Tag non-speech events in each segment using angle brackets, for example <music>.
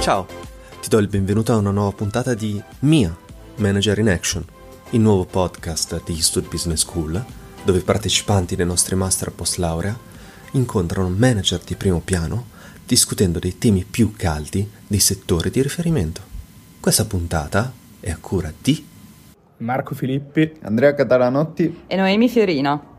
Ciao, ti do il benvenuto a una nuova puntata di Mia, Manager in Action, il nuovo podcast di Stud Business School, dove i partecipanti dei nostri master post laurea incontrano manager di primo piano discutendo dei temi più caldi dei settori di riferimento. Questa puntata è a cura di Marco Filippi, Andrea Catalanotti e Noemi Fiorina.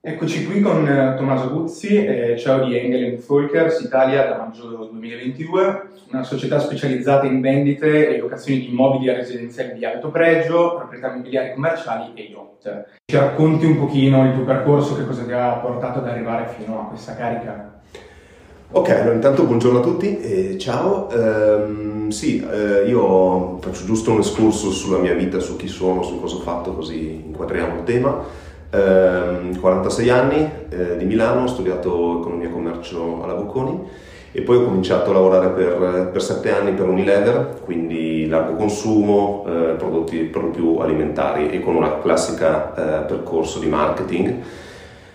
Eccoci qui con uh, Tommaso Guzzi, eh, CEO di Engel Folkers Italia da maggio 2022, una società specializzata in vendite e locazioni di immobili residenziali di alto pregio, proprietà immobiliari commerciali e yacht. Ci racconti un pochino il tuo percorso, che cosa ti ha portato ad arrivare fino a questa carica? Ok, allora intanto buongiorno a tutti e ciao. Um, sì, eh, io faccio giusto un escurso sulla mia vita, su chi sono, su cosa ho fatto, così inquadriamo il tema. 46 ehm, anni eh, di Milano, ho studiato economia e commercio alla Bocconi e poi ho cominciato a lavorare per, per 7 anni per Unilever, quindi largo consumo, eh, prodotti per lo più alimentari e con una classica eh, percorso di marketing.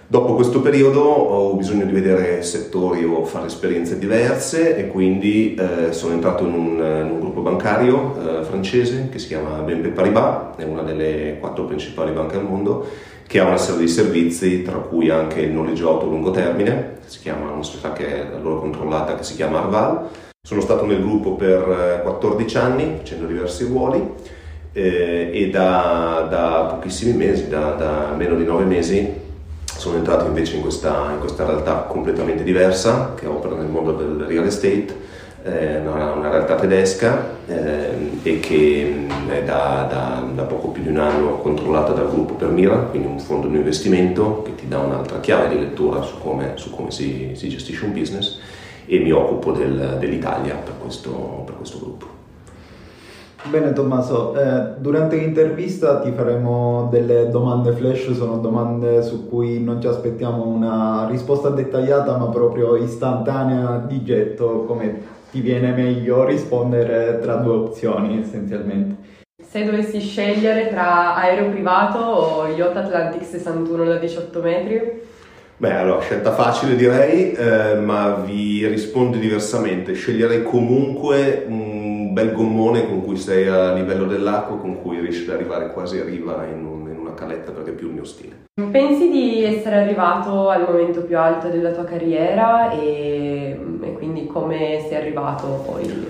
Dopo questo periodo ho bisogno di vedere settori o fare esperienze diverse e quindi eh, sono entrato in un, in un gruppo bancario eh, francese che si chiama BNP Paribas, è una delle quattro principali banche al mondo che ha una serie di servizi, tra cui anche il noleggio auto a lungo termine, si chiama una società che è da loro controllata, che si chiama Arval. Sono stato nel gruppo per 14 eh, anni, facendo diversi ruoli, eh, e da, da, pochissimi mesi, da, da, meno di 9 mesi, sono entrato invece in questa, in questa realtà completamente diversa, che opera nel mondo del real estate, eh, una, una, realtà tedesca eh, e che mm, è da, da, da, poco più di un anno controllata dal gruppo Permira, quindi un fondo di investimento che ti dà un'altra chiave di lettura su come, su come si, si, gestisce un business e mi occupo del, dell'Italia per questo, per questo, gruppo. Bene Tommaso, eh, durante l'intervista ti faremo delle domande flash, sono domande su cui non ci aspettiamo una risposta dettagliata ma proprio istantanea di getto come ti viene meglio rispondere tra due opzioni essenzialmente. Se dovessi scegliere tra aereo privato o Yacht Atlantic 61 da 18 metri? Beh, allora, scelta facile direi, eh, ma vi rispondo diversamente. Sceglierei comunque un bel gommone con cui sei a livello dell'acqua, con cui riesci ad arrivare quasi a riva in, un, caletta perché è più il mio stile. Pensi di essere arrivato al momento più alto della tua carriera e, e quindi come sei arrivato poi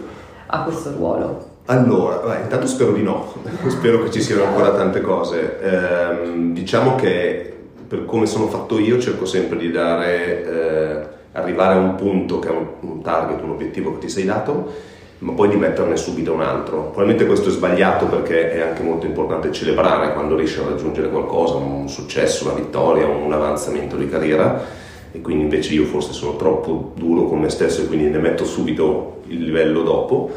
a questo ruolo? Allora, beh, intanto spero di no, <laughs> spero che ci siano ancora tante cose. Eh, diciamo che per come sono fatto io cerco sempre di dare, eh, arrivare a un punto che è un, un target, un obiettivo che ti sei dato ma poi di metterne subito un altro. Probabilmente questo è sbagliato perché è anche molto importante celebrare quando riesci a raggiungere qualcosa, un successo, una vittoria, un avanzamento di carriera e quindi invece io forse sono troppo duro con me stesso e quindi ne metto subito il livello dopo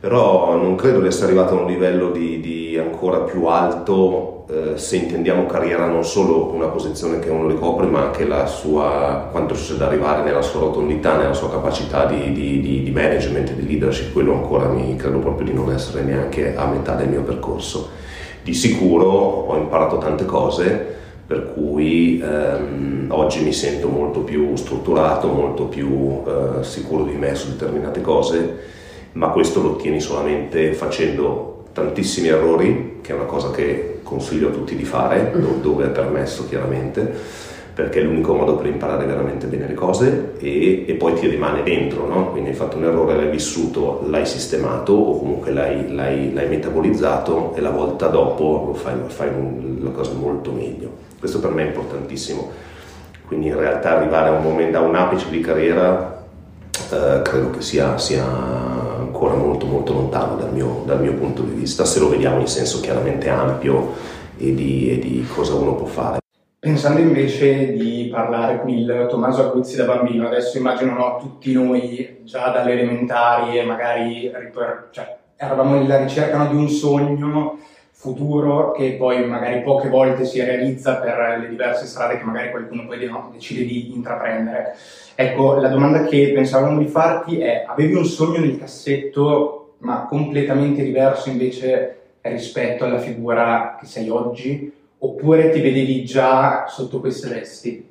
però non credo di essere arrivato a un livello di, di ancora più alto eh, se intendiamo carriera non solo una posizione che uno ricopre ma anche la sua, quanto riesce ad arrivare nella sua rotondità, nella sua capacità di, di, di management e di leadership, quello ancora mi credo proprio di non essere neanche a metà del mio percorso. Di sicuro ho imparato tante cose per cui ehm, oggi mi sento molto più strutturato, molto più eh, sicuro di me su determinate cose ma questo lo ottieni solamente facendo tantissimi errori, che è una cosa che consiglio a tutti di fare, mm. dove è permesso chiaramente, perché è l'unico modo per imparare veramente bene le cose e, e poi ti rimane dentro, no? quindi hai fatto un errore, l'hai vissuto, l'hai sistemato o comunque l'hai, l'hai, l'hai metabolizzato e la volta dopo fai, fai un, la cosa molto meglio. Questo per me è importantissimo, quindi in realtà arrivare a un momento, a un apice di carriera eh, credo che sia, sia, ancora molto molto lontano dal mio, dal mio, punto di vista, se lo vediamo in senso chiaramente ampio e di, e di cosa uno può fare. Pensando invece di parlare con il Tommaso Aguzzi da bambino, adesso immagino no, tutti noi già dalle elementari e magari cioè, eravamo alla ricerca no, di un sogno futuro che poi magari poche volte si realizza per le diverse strade che magari qualcuno poi decide di intraprendere. Ecco, la domanda che pensavamo di farti è, avevi un sogno nel cassetto ma completamente diverso invece rispetto alla figura che sei oggi? oppure ti vedevi già sotto queste vesti?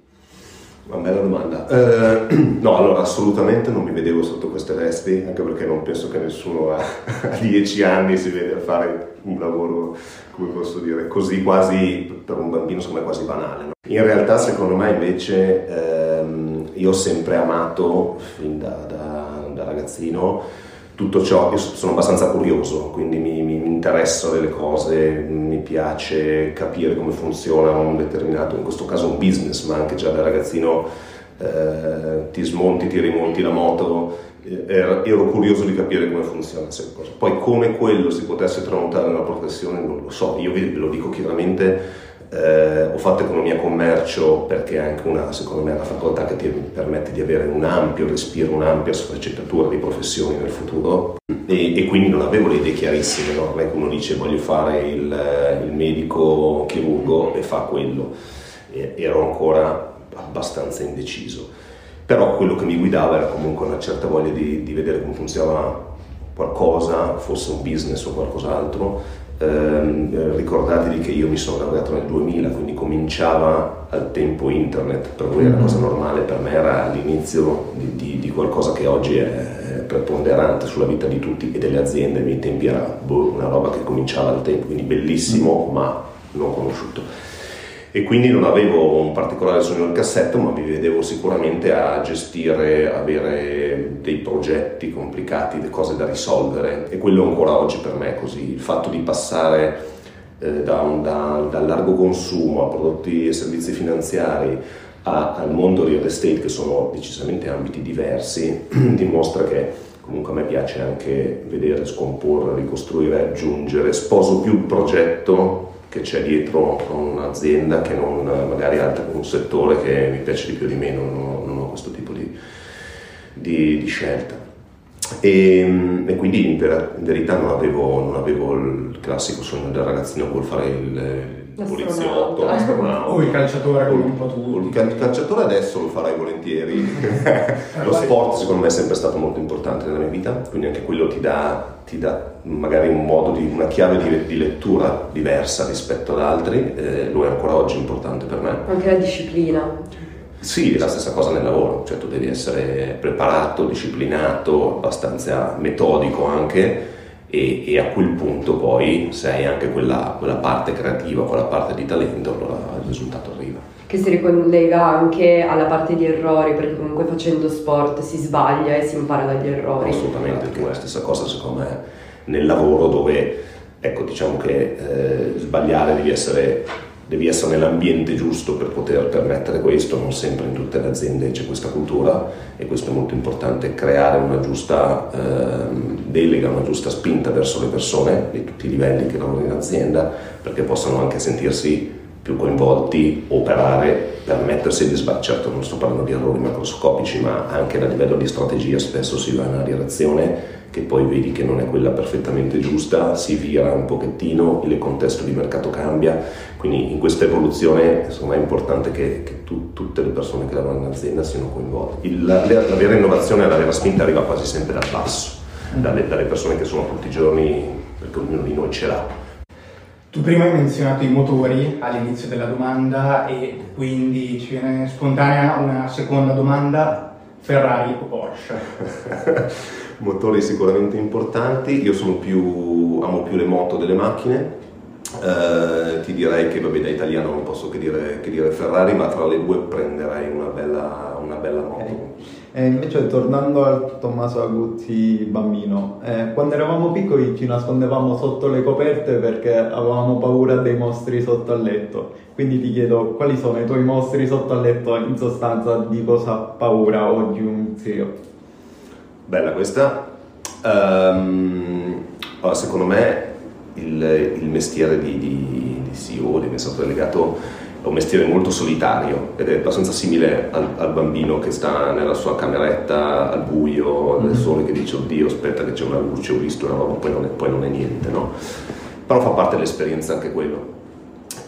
Una bella domanda. Eh, <clears throat> no, allora assolutamente non mi vedevo sotto queste vesti, anche perché non penso che nessuno a, <laughs> a dieci anni si vede a fare un lavoro, come posso dire, così quasi, per un bambino me quasi banale. No? In realtà secondo me invece ehm, io ho sempre amato, fin da, da, da ragazzino, tutto ciò, io sono abbastanza curioso, quindi mi, mi interessano delle cose, mi piace capire come funziona un determinato, in questo caso un business, ma anche già da ragazzino eh, ti smonti, ti rimonti la moto, eh, ero curioso di capire come funziona questa cosa. Poi come quello si potesse tramutare nella professione non lo so, io ve lo dico chiaramente eh, ho fatto economia e commercio perché è anche una, secondo me, una facoltà che ti permette di avere un ampio respiro, un'ampia sfaccettatura di professioni nel futuro. E, e quindi non avevo le idee chiarissime, no? non è che uno dice voglio fare il, il medico chirurgo e fa quello, e, ero ancora abbastanza indeciso, però quello che mi guidava era comunque una certa voglia di, di vedere come funzionava qualcosa, fosse un business o qualcos'altro eh, ricordatevi che io mi sono laureato nel 2000, quindi cominciava al tempo internet, per voi era cosa mm-hmm. normale, per me era l'inizio di, di, di qualcosa che oggi è preponderante sulla vita di tutti e delle aziende, miei tempi era boh, una roba che cominciava al tempo, quindi bellissimo mm. ma non conosciuto e quindi non avevo un particolare sogno nel cassetto, ma mi vedevo sicuramente a gestire, avere dei progetti complicati, delle cose da risolvere e quello ancora oggi per me è così. Il fatto di passare eh, da, un, da, dal largo consumo a prodotti e servizi finanziari a, al mondo real estate, che sono decisamente ambiti diversi, <clears throat> dimostra che comunque a me piace anche vedere, scomporre, ricostruire, aggiungere, sposo più il progetto che c'è dietro un'azienda che non magari un settore che mi piace di più o di meno, non ho, non ho questo tipo di, di, di scelta. E, e, quindi in, ver- in verità non avevo, non avevo, il classico sogno del ragazzino vuol fare il poliziotto. O il calciatore come un po'. Il calciatore adesso lo farai volentieri. <laughs> lo sport secondo me è sempre stato molto importante nella mia vita, quindi anche quello ti dà ti dà magari un modo di, una chiave di, di lettura diversa rispetto ad altri, eh, lo è ancora oggi importante per me. Anche la disciplina. Sì, è la stessa cosa nel lavoro, cioè tu devi essere preparato, disciplinato, abbastanza metodico anche e, e a quel punto poi se hai anche quella, quella parte creativa, quella parte di talento, allora il risultato arriva che si ricollega anche alla parte di errori, perché comunque facendo sport si sbaglia e si impara dagli errori. Assolutamente, è la stessa cosa secondo me nel lavoro dove, ecco, diciamo che eh, sbagliare devi essere, devi essere nell'ambiente giusto per poter permettere questo, non sempre in tutte le aziende c'è questa cultura e questo è molto importante, creare una giusta eh, delega, una giusta spinta verso le persone di tutti i livelli che lavorano in azienda perché possano anche sentirsi più coinvolti, operare per mettersi di sbagliare. Certo non sto parlando di errori macroscopici, ma anche a livello di strategia spesso si va in una direzione che poi vedi che non è quella perfettamente giusta, si vira un pochettino, il contesto di mercato cambia, quindi in questa evoluzione insomma, è importante che, che tu, tutte le persone che lavorano in azienda siano coinvolte. Il, la, la, vera innovazione, la vera spinta arriva quasi sempre dal basso, dalle, dalle persone che sono tutti i giorni, perché ognuno di noi ce l'ha tu prima hai menzionato i motori all'inizio della domanda e quindi ci viene spontanea una seconda domanda, Ferrari o Porsche? <laughs> motori sicuramente importanti, io più, amo più le moto delle macchine, eh, ti direi che vabbè da italiano non posso che dire, che dire Ferrari, ma tra le due prenderei una bella, una bella moto. Okay. E invece tornando al Tommaso Aguzzi bambino, eh, quando eravamo piccoli ci nascondevamo sotto le coperte perché avevamo paura dei mostri sotto al letto. Quindi ti chiedo quali sono i tuoi mostri sotto al letto, in sostanza di cosa ha paura oggi un zio? Bella questa. Um, allora, secondo me il, il mestiere di, di, di CEO, di amministratore delegato è un mestiere molto solitario ed è abbastanza simile al, al, bambino che sta nella sua cameretta al buio, nel mm. sole che dice oddio aspetta che c'è una luce, ho visto una roba, poi non è, poi non è niente, no? Però fa parte dell'esperienza anche quello.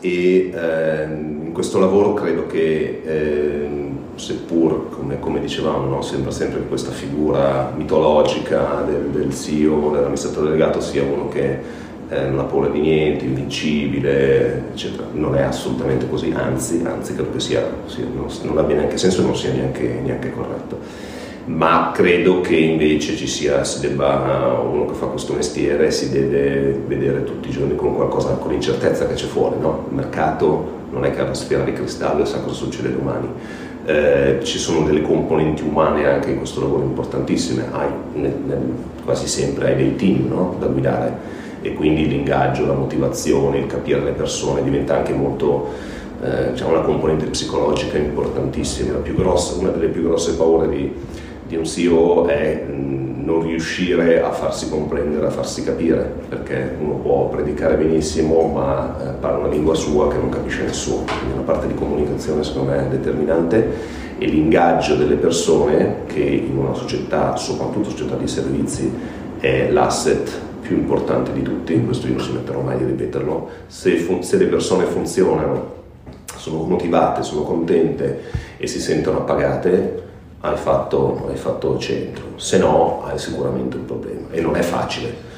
E eh, in questo lavoro credo che, eh, seppur come, come dicevamo, no, sembra sempre che questa figura mitologica del, del CEO, dell'amministratore delegato sia uno che eh, non ha paura di niente, invincibile, eccetera. Non è assolutamente così, anzi, anzi credo che sia, sia non, non, abbia neanche senso e non sia neanche, neanche corretto ma credo che invece ci sia, si debba, uno che fa questo mestiere si deve vedere tutti i giorni con qualcosa, con l'incertezza che c'è fuori, no? Il mercato non è che ha una sfera di cristallo e sa cosa succede domani. Eh, ci sono delle componenti umane anche in questo lavoro importantissime, hai, nel, nel, quasi sempre hai dei team no? da guidare e quindi l'ingaggio, la motivazione, il capire le persone diventa anche molto, eh, c'è una componente psicologica importantissima, grossa, una delle più grosse paure di, di un CEO è mm, non riuscire a farsi comprendere, a farsi capire, perché uno può predicare benissimo ma eh, parla una lingua sua che non capisce nessuno, quindi una parte di comunicazione secondo me è determinante e l'ingaggio delle persone che in una società, soprattutto società di servizi, è l'asset più importante di tutti, questo io non smetterò mai di ripeterlo, se, fun- se le persone funzionano, sono motivate, sono contente e si sentono appagate, hai fatto, hai fatto centro, se no hai sicuramente un problema e non è facile.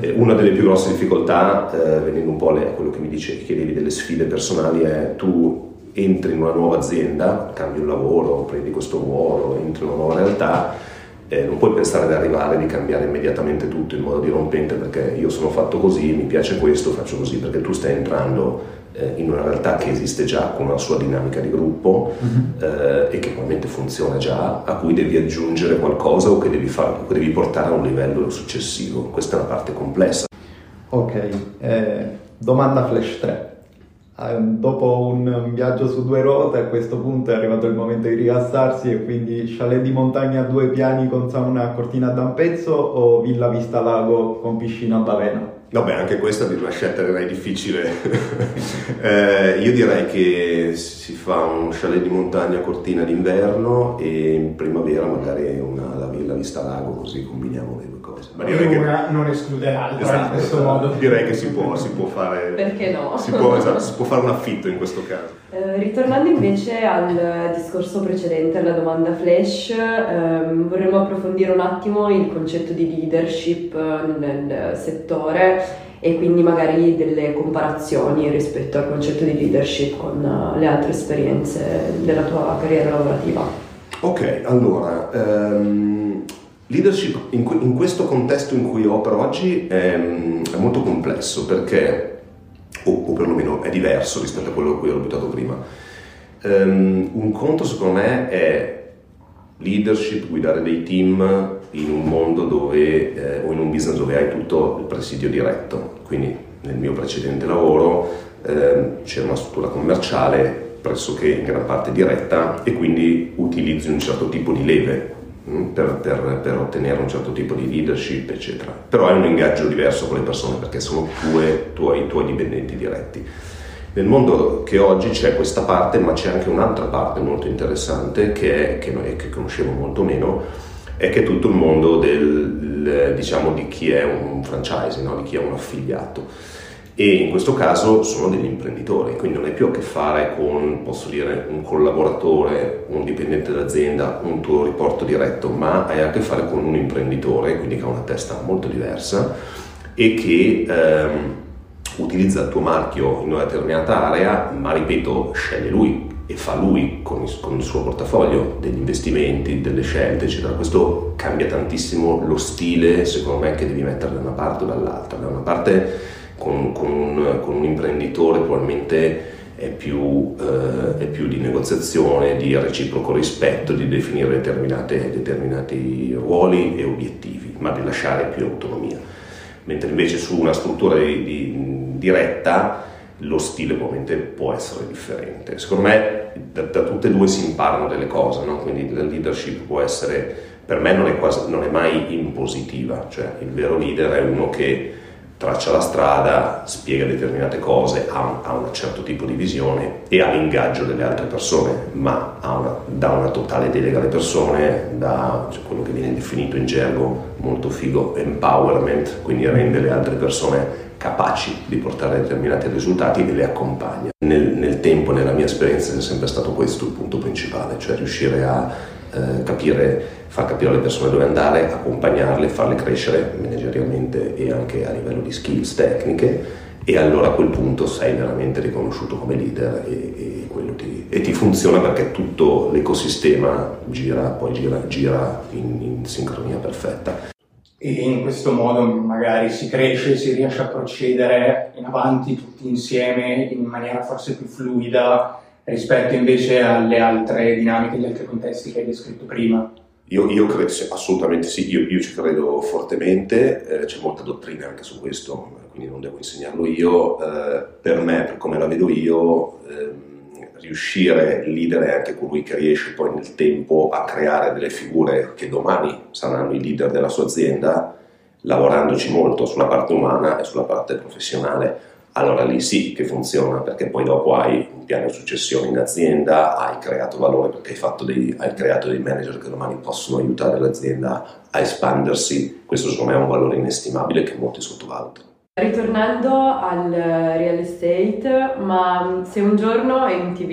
Eh, una delle più grosse difficoltà, eh, venendo un po' a quello che mi dice, chiedevi delle sfide personali, è tu entri in una nuova azienda, cambi un lavoro, prendi questo ruolo, entri in una nuova realtà, eh, non puoi pensare di arrivare di cambiare immediatamente tutto in modo dirompente perché io sono fatto così, mi piace questo, faccio così, perché tu stai entrando in una realtà che esiste già con una sua dinamica di gruppo uh-huh. eh, e che probabilmente funziona già, a cui devi aggiungere qualcosa o che devi, far, che devi portare a un livello successivo. Questa è una parte complessa. Ok, eh, domanda flash 3. Eh, dopo un viaggio su due ruote a questo punto è arrivato il momento di rilassarsi e quindi chalet di montagna a due piani con sauna a cortina da un pezzo o villa vista lago con piscina a Bavena? Vabbè, anche questa è una scelta direi difficile. <laughs> eh, io direi che si fa un chalet di montagna cortina d'inverno e in primavera magari una, la villa vista lago, così combiniamo le due cose. Ma direi che una non esclude l'altra esatto, in questo esatto. modo. Direi che si può, si può fare. Perché no? Si può, esatto, si può, fare un affitto in questo caso. Eh, ritornando invece al discorso precedente, alla domanda flash, ehm, vorremmo approfondire un attimo il concetto di leadership nel settore e quindi magari delle comparazioni rispetto al concetto di leadership con uh, le altre esperienze della tua carriera lavorativa. Ok, allora, um, leadership in, in, questo contesto in cui opero oggi è, è molto complesso perché, o, o, perlomeno è diverso rispetto a quello a cui ho buttato prima. Um, un conto secondo me è leadership, guidare dei team in un mondo dove, eh, o in un business dove hai tutto il presidio diretto. Quindi nel mio precedente lavoro eh, c'era una struttura commerciale pressoché in gran parte diretta e quindi utilizzi un certo tipo di leve mm, per, per, per, ottenere un certo tipo di leadership, eccetera. Però hai un ingaggio diverso con le persone perché sono tue, tuoi, tuoi dipendenti diretti. Nel mondo che oggi c'è questa parte, ma c'è anche un'altra parte molto interessante che, è, che, noi, che conoscevo molto meno, è che tutto il mondo del, diciamo, di chi è un franchise, no? di chi è un affiliato. E in questo caso sono degli imprenditori, quindi non hai più a che fare con, posso dire, un collaboratore, un dipendente d'azienda, un tuo riporto diretto, ma hai a che fare con un imprenditore, quindi che ha una testa molto diversa e che ehm, utilizza il tuo marchio in una determinata area, ma ripeto, sceglie lui e fa lui con il, con il, suo portafoglio degli investimenti, delle scelte, eccetera. Questo cambia tantissimo lo stile, secondo me, che devi mettere da una parte o dall'altra. Da una parte con, con, un, con un, imprenditore probabilmente è più, eh, è più, di negoziazione, di reciproco rispetto, di definire determinati ruoli e obiettivi, ma di lasciare più autonomia. Mentre invece su una struttura di, di diretta lo stile ovviamente può essere differente. Secondo me da, da tutte e due si imparano delle cose, no? quindi la leadership può essere, per me non è, quasi, non è mai impositiva, cioè il vero leader è uno che traccia la strada, spiega determinate cose, ha, ha un certo tipo di visione e ha l'ingaggio delle altre persone, ma una, dà una totale delega alle persone, dà cioè, quello che viene definito in gergo molto figo empowerment, quindi rende le altre persone capaci di portare determinati risultati e le accompagna. Nel, nel tempo, nella mia esperienza, è sempre stato questo il punto principale, cioè riuscire a eh, capire, far capire alle persone dove andare, accompagnarle, farle crescere managerialmente e anche a livello di skills tecniche. E allora a quel punto sei veramente riconosciuto come leader e, e, ti, e ti, funziona perché tutto l'ecosistema gira, poi gira, gira in, in sincronia perfetta. E in questo modo magari si cresce, si riesce a procedere in avanti tutti insieme in maniera forse più fluida rispetto invece alle altre dinamiche, agli altri contesti che hai descritto prima. Io, io credo, assolutamente sì, io, io, ci credo fortemente, eh, c'è molta dottrina anche su questo, quindi non devo insegnarlo io. Eh, per me, per come la vedo io, eh, riuscire, il leader è anche colui che riesce poi nel tempo a creare delle figure che domani saranno i leader della sua azienda, lavorandoci molto sulla parte umana e sulla parte professionale. Allora lì sì che funziona, perché poi dopo hai un piano successione in azienda, hai creato valore perché hai, dei, hai creato dei manager che domani possono aiutare l'azienda a espandersi. Questo secondo me è un valore inestimabile che molti sottovalutano. Ritornando al real estate, ma se un giorno MTV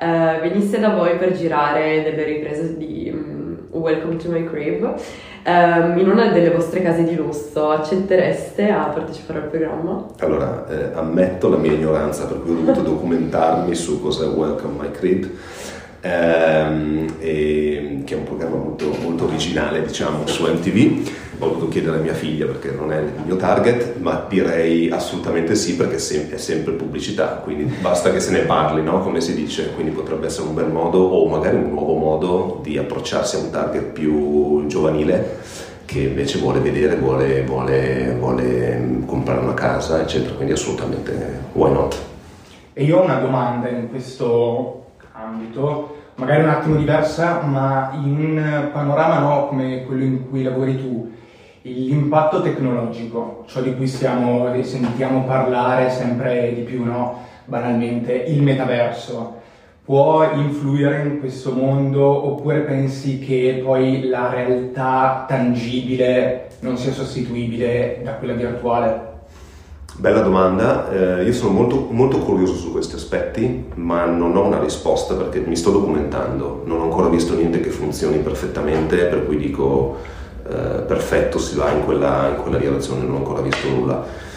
eh, venisse da voi per girare delle riprese di um, Welcome to My Crib um, in una delle vostre case di lusso, accettereste a partecipare al programma? Allora, eh, ammetto la mia ignoranza per cui ho dovuto <laughs> documentarmi su cos'è Welcome My Crib. Ehm, e, che è un programma molto, molto originale diciamo su MTV ho dovuto chiedere a mia figlia perché non è il mio target, ma direi assolutamente sì perché è sempre pubblicità, quindi basta che se ne parli, no? come si dice, quindi potrebbe essere un bel modo o magari un nuovo modo di approcciarsi a un target più giovanile che invece vuole vedere, vuole, vuole, vuole mm, comprare una casa, eccetera, quindi assolutamente why not. E io ho una domanda in questo ambito, magari un attimo diversa, ma in un panorama no, come quello in cui lavori tu, l'impatto tecnologico, ciò di cui stiamo, sentiamo parlare sempre di più, no? banalmente, il metaverso, può influire in questo mondo oppure pensi che poi la realtà tangibile non sia sostituibile da quella virtuale? Bella domanda, eh, io sono molto, molto, curioso su questi aspetti, ma non ho una risposta perché mi sto documentando, non ho ancora visto niente che funzioni perfettamente, per cui dico eh, perfetto si va in quella, in quella direzione, non ho ancora visto nulla.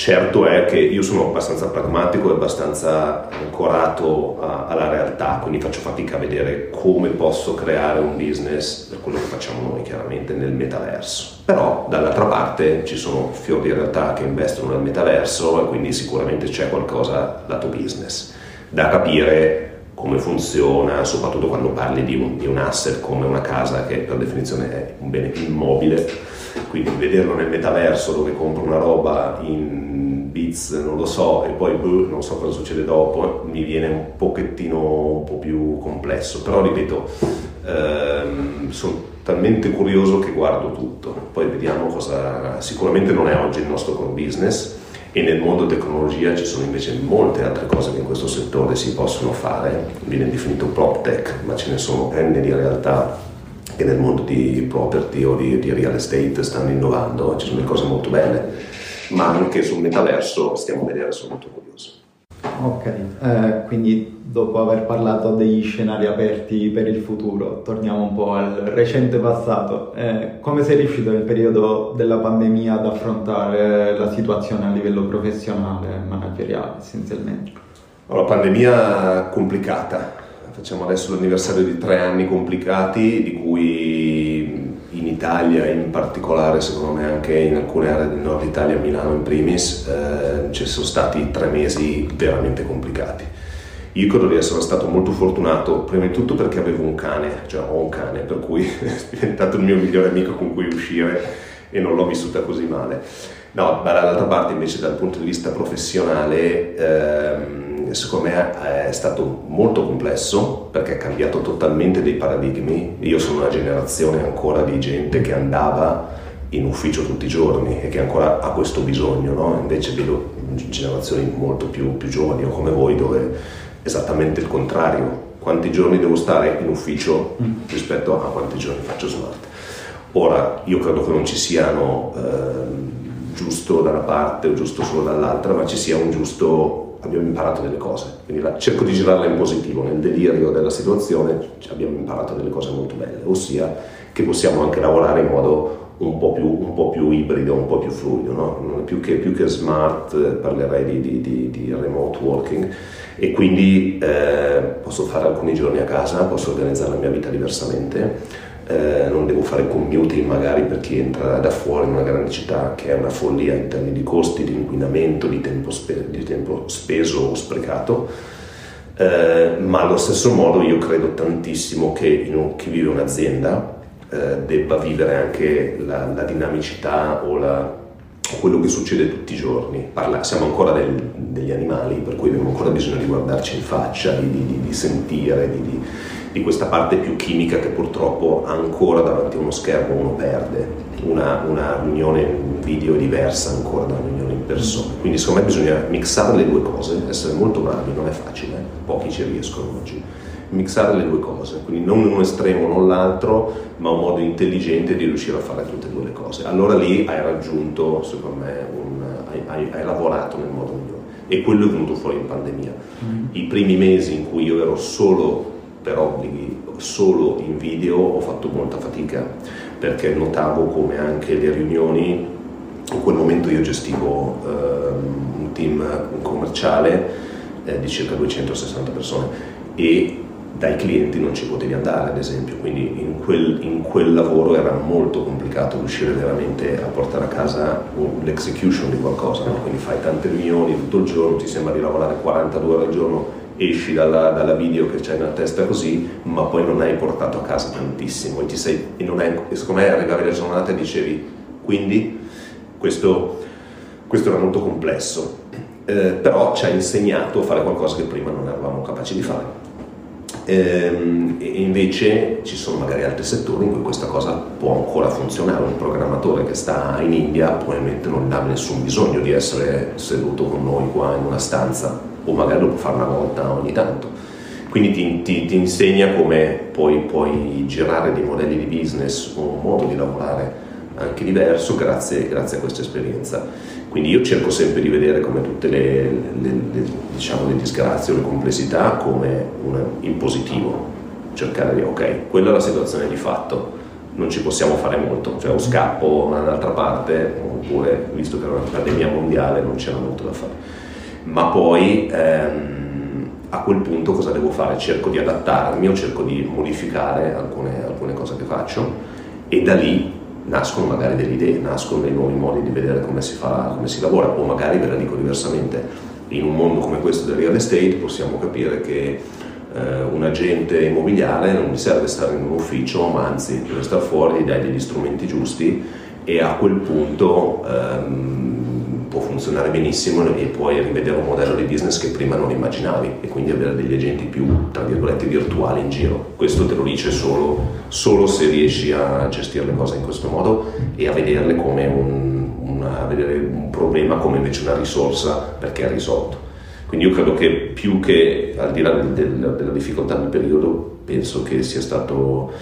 Certo è che io sono abbastanza pragmatico e abbastanza ancorato a, alla realtà, quindi faccio fatica a vedere come posso creare un business per quello che facciamo noi chiaramente nel metaverso. Però dall'altra parte ci sono fior di realtà che investono nel metaverso e quindi sicuramente c'è qualcosa lato business. Da capire come funziona, soprattutto quando parli di un, di un, asset come una casa che per definizione è un bene immobile, quindi vederlo nel metaverso dove compro una roba in bits, non lo so, e poi boh, non so cosa succede dopo, mi viene un pochettino un po' più complesso, però ripeto, ehm, sono talmente curioso che guardo tutto, poi vediamo cosa, sicuramente non è oggi il nostro core business, e nel mondo tecnologia ci sono invece molte altre cose che in questo settore si possono fare, viene definito prop tech, ma ce ne sono n di realtà che nel mondo di property o di, di real estate stanno innovando, ci sono delle cose molto belle, ma anche sul metaverso stiamo a vedere, sono molto curioso. Ok, eh, quindi dopo aver parlato degli scenari aperti per il futuro, torniamo un po' al recente passato. Eh, come sei riuscito nel periodo della pandemia ad affrontare la situazione a livello professionale e manageriale essenzialmente? La pandemia complicata, facciamo adesso l'anniversario di tre anni complicati di cui Italia in particolare, secondo me anche in alcune aree del nord Italia, Milano in primis, eh, ci sono stati tre mesi veramente complicati. Io credo di essere stato molto fortunato, prima di tutto perché avevo un cane, cioè ho un cane, per cui <laughs> è diventato il mio migliore amico con cui uscire e non l'ho vissuta così male. No, dall'altra parte invece dal punto di vista professionale, ehm, secondo me è stato molto complesso perché ha cambiato totalmente dei paradigmi. Io sono una generazione ancora di gente che andava in ufficio tutti i giorni e che ancora ha questo bisogno, no? invece vedo generazioni molto più, più giovani o come voi dove esattamente il contrario. Quanti giorni devo stare in ufficio mm. rispetto a quanti giorni faccio smart. Ora, io credo che non ci siano eh, giusto da una parte o giusto solo dall'altra, ma ci sia un giusto abbiamo imparato delle cose. Quindi la, cerco di girarla in positivo, nel delirio della situazione abbiamo imparato delle cose molto belle, ossia che possiamo anche lavorare in modo un po' più, un po più ibrido, un po' più fluido, no? più, che, più, che, smart parlerei di, di, di, di remote working e quindi eh, posso fare alcuni giorni a casa, posso organizzare la mia vita diversamente eh, non devo fare commuting magari per chi entra da fuori in una grande città che è una follia in termini di costi, di inquinamento, di tempo, spe- di tempo speso o sprecato. Eh, ma allo stesso modo io credo tantissimo che un, chi vive un'azienda eh, debba vivere anche la, la dinamicità o la, quello che succede tutti i giorni. Parla, siamo ancora del, degli animali, per cui abbiamo ancora bisogno di guardarci in faccia, di, di, di sentire, di, di questa parte più chimica che purtroppo ancora davanti a uno schermo uno perde. Una, una riunione video è diversa ancora da una riunione in persona. Quindi secondo me bisogna mixare le due cose, essere molto bravi, non è facile, pochi ci riescono oggi. Mixare le due cose, quindi non un estremo non l'altro, ma un modo intelligente di riuscire a fare tutte e due le cose. Allora lì hai raggiunto, secondo me, un, hai, hai, hai lavorato nel modo migliore. E quello è venuto fuori in pandemia. Mm. I primi mesi in cui io ero solo per obblighi solo in video ho fatto molta fatica perché notavo come anche le riunioni, in quel momento io gestivo eh, un team commerciale eh, di circa 260 persone e dai clienti non ci potevi andare ad esempio, quindi in quel, in quel lavoro era molto complicato riuscire veramente a portare a casa l'execution di qualcosa, no? quindi fai tante riunioni tutto il giorno, ti sembra di lavorare 42 ore al giorno esci dalla, dalla, video che c'hai nella testa così, ma poi non hai portato a casa tantissimo e, sei, e, hai, e secondo me arrivavi la giornata e dicevi, quindi questo, questo era molto complesso, eh, però ci ha insegnato a fare qualcosa che prima non eravamo capaci di fare. Ehm, e invece ci sono magari altri settori in cui questa cosa può ancora funzionare. Un programmatore che sta in India probabilmente non ha nessun bisogno di essere seduto con noi qua in una stanza o magari lo può fare una volta ogni tanto. Quindi ti, ti, ti insegna come poi puoi girare dei modelli di business o un modo di lavorare anche diverso grazie, grazie, a questa esperienza. Quindi io cerco sempre di vedere come tutte le, le, le, diciamo, le disgrazie o le complessità come una, in positivo, cercare di ok, quella è la situazione di fatto, non ci possiamo fare molto, cioè o scappo da un'altra parte oppure visto che era una pandemia mondiale non c'era molto da fare ma poi ehm, a quel punto cosa devo fare? Cerco di adattarmi o cerco di modificare alcune, alcune cose che faccio e da lì nascono magari delle idee, nascono dei nuovi modi di vedere come si fa, come si lavora, o magari ve la dico diversamente, in un mondo come questo del real estate possiamo capire che eh, un agente immobiliare non gli serve stare in un ufficio, ma anzi deve stare fuori, gli dai degli strumenti giusti e a quel punto ehm, può funzionare benissimo e puoi rivedere un modello di business che prima non immaginavi e quindi avere degli agenti più, tra virgolette, virtuali in giro. Questo te lo dice solo, solo se riesci a gestire le cose in questo modo e a vederle come un, una, vedere un problema come invece una risorsa perché è risolto. Quindi io credo che più che al di là del, del, della difficoltà del periodo, penso che sia stato,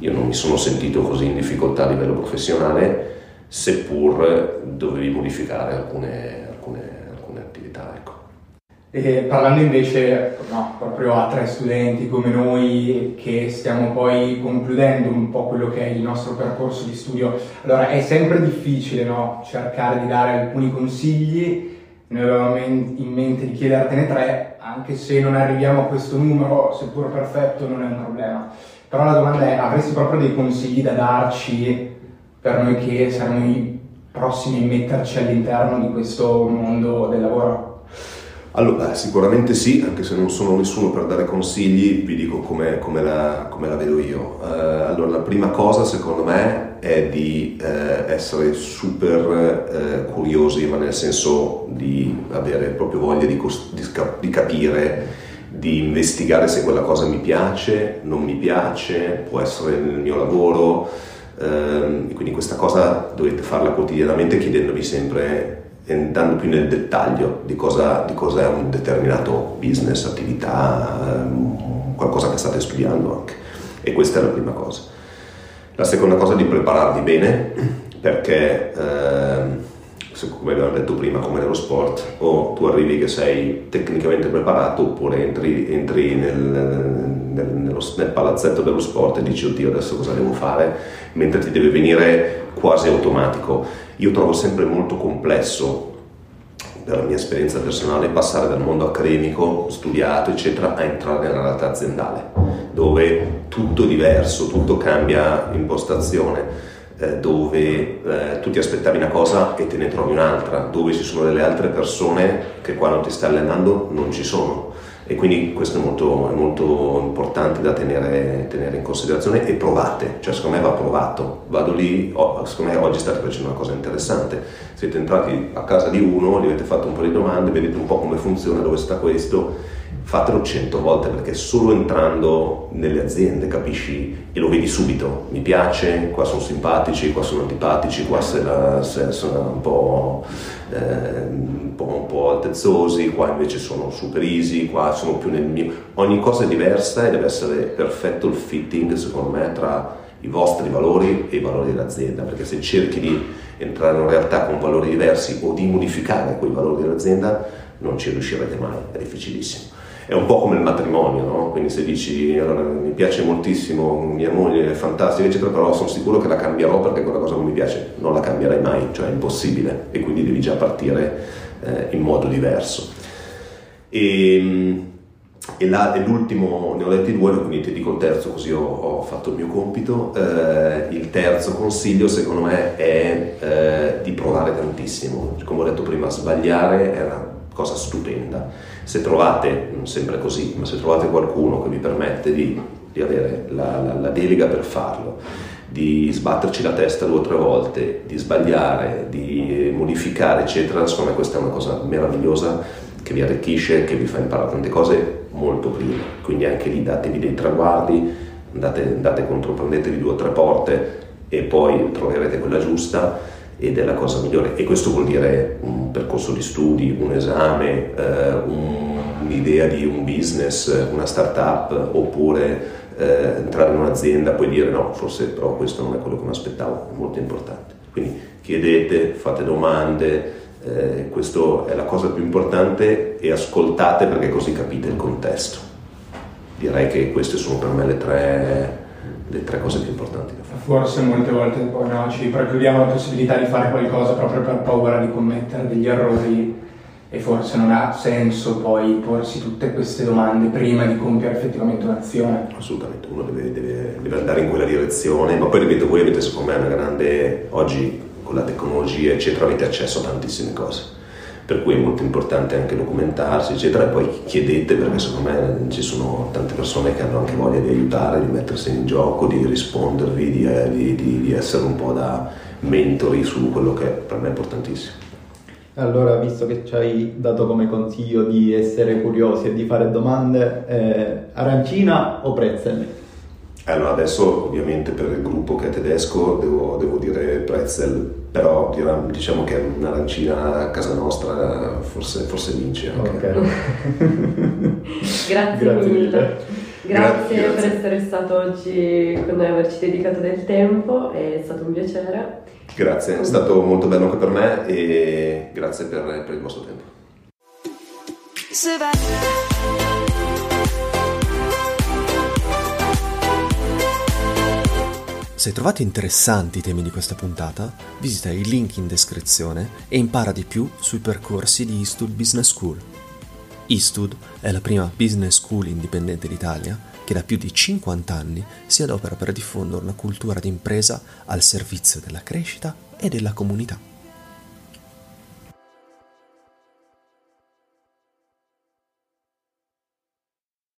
io non mi sono sentito così in difficoltà a livello professionale, seppur dovevi modificare alcune, alcune, alcune attività. Ecco. E parlando invece no, proprio a tre studenti come noi che stiamo poi concludendo un po' quello che è il nostro percorso di studio, allora è sempre difficile no, cercare di dare alcuni consigli, noi avevamo in mente di chiedertene tre, anche se non arriviamo a questo numero, seppur perfetto, non è un problema. Però la domanda è, avresti proprio dei consigli da darci per noi che saremo i prossimi a metterci all'interno di questo mondo del lavoro? Allora, sicuramente sì, anche se non sono nessuno per dare consigli, vi dico come, come, la, come la, vedo io. Uh, allora, la prima cosa secondo me è di uh, essere super uh, curiosi, ma nel senso di avere proprio voglia di, di, di capire, di investigare se quella cosa mi piace, non mi piace, può essere nel mio lavoro Ehm, quindi questa cosa dovete farla quotidianamente chiedendovi sempre andando più nel dettaglio di cosa, di cosa, è un determinato business, attività, ehm, qualcosa che state studiando anche. E questa è la prima cosa. La seconda cosa è di prepararvi bene perché eh, come abbiamo detto prima, come nello sport, o tu arrivi che sei tecnicamente preparato oppure entri, entri nel, nel, nello, nel, palazzetto dello sport e dici oddio adesso cosa devo fare, mentre ti deve venire quasi automatico. Io trovo sempre molto complesso per la mia esperienza personale, passare dal mondo accademico, studiato, eccetera, a entrare nella realtà aziendale, dove tutto è diverso, tutto cambia impostazione, eh, dove eh, tu ti aspettavi una cosa e te ne trovi un'altra, dove ci sono delle altre persone che quando ti stai allenando non ci sono. E quindi questo è molto, è molto importante da tenere, tenere, in considerazione e provate, cioè secondo me va provato, vado lì, oh, secondo me oggi state facendo una cosa interessante, siete entrati a casa di uno, gli avete fatto un po' di domande, vedete un po' come funziona, dove sta questo, fatelo cento volte perché solo entrando nelle aziende capisci e lo vedi subito, mi piace, qua sono simpatici, qua sono antipatici, qua se la, se sono un po', eh, un, po', un po' altezzosi, qua invece sono super easy, qua sono più nel mio... Ogni cosa è diversa e deve essere perfetto il fitting secondo me tra i vostri valori e i valori dell'azienda, perché se cerchi di entrare in una realtà con valori diversi o di modificare quei valori dell'azienda non ci riuscirete mai, è difficilissimo è un po' come il matrimonio, no? quindi se dici allora, mi piace moltissimo, mia moglie è fantastica, eccetera, però sono sicuro che la cambierò perché quella cosa non mi piace, non la cambierai mai, cioè è impossibile e quindi devi già partire eh, in modo diverso. E, ehm, e, la, e, l'ultimo, ne ho detti due, quindi ti dico il terzo così ho, ho fatto il mio compito. Eh, il terzo consiglio secondo me è eh, di provare tantissimo, come ho detto prima, sbagliare è una cosa stupenda. Se trovate, non sempre così, ma se trovate qualcuno che vi permette di, di avere la, la, la delega per farlo, di sbatterci la testa due o tre volte, di sbagliare, di modificare, eccetera, secondo me questa è una cosa meravigliosa che vi arricchisce, che vi fa imparare tante cose molto prima. Quindi anche lì datevi dei traguardi, andate, andate contro, due o tre porte e poi troverete quella giusta ed è la cosa migliore. E questo vuol dire un percorso di studi, un esame, eh, un, un'idea di un business, una startup, oppure eh, entrare in un'azienda e poi dire no, forse però questo non è quello che mi aspettavo, è molto importante. Quindi chiedete, fate domande, eh, questa è la cosa più importante e ascoltate perché così capite il contesto. Direi che queste sono per me le tre le tre cose più importanti da fare. Forse molte volte poi no, ci precludiamo la possibilità di fare qualcosa proprio per paura di commettere degli errori e forse non ha senso poi porsi tutte queste domande prima di compiere effettivamente un'azione. Assolutamente, uno deve, deve, deve andare in quella direzione, ma poi ripeto, voi avete secondo me una grande, oggi con la tecnologia eccetera avete accesso a tantissime cose per cui è molto importante anche documentarsi, eccetera, e poi chiedete, perché secondo me ci sono tante persone che hanno anche voglia di aiutare, di mettersi in gioco, di rispondervi, di, eh, di, di, di essere un po' da mentori su quello che per me è importantissimo. Allora, visto che ci hai dato come consiglio di essere curiosi e di fare domande, eh, arancina o pretzel? Allora, adesso ovviamente per il gruppo che è tedesco devo, devo dire pretzel però diciamo che un'arancina a casa nostra forse, forse vince anche. Okay. <laughs> grazie, grazie, mille. Grazie, grazie, per essere stato oggi con noi, averci dedicato del tempo, è stato un piacere. Grazie, è stato molto bello anche per me e grazie per, per il vostro tempo. Se hai trovato interessanti i temi di questa puntata, visita i link in descrizione e impara di più sui percorsi di Eastwood Business School. Eastwood è la prima business school indipendente d'Italia che da più di 50 anni si adopera per diffondere una cultura d'impresa al servizio della crescita e della comunità.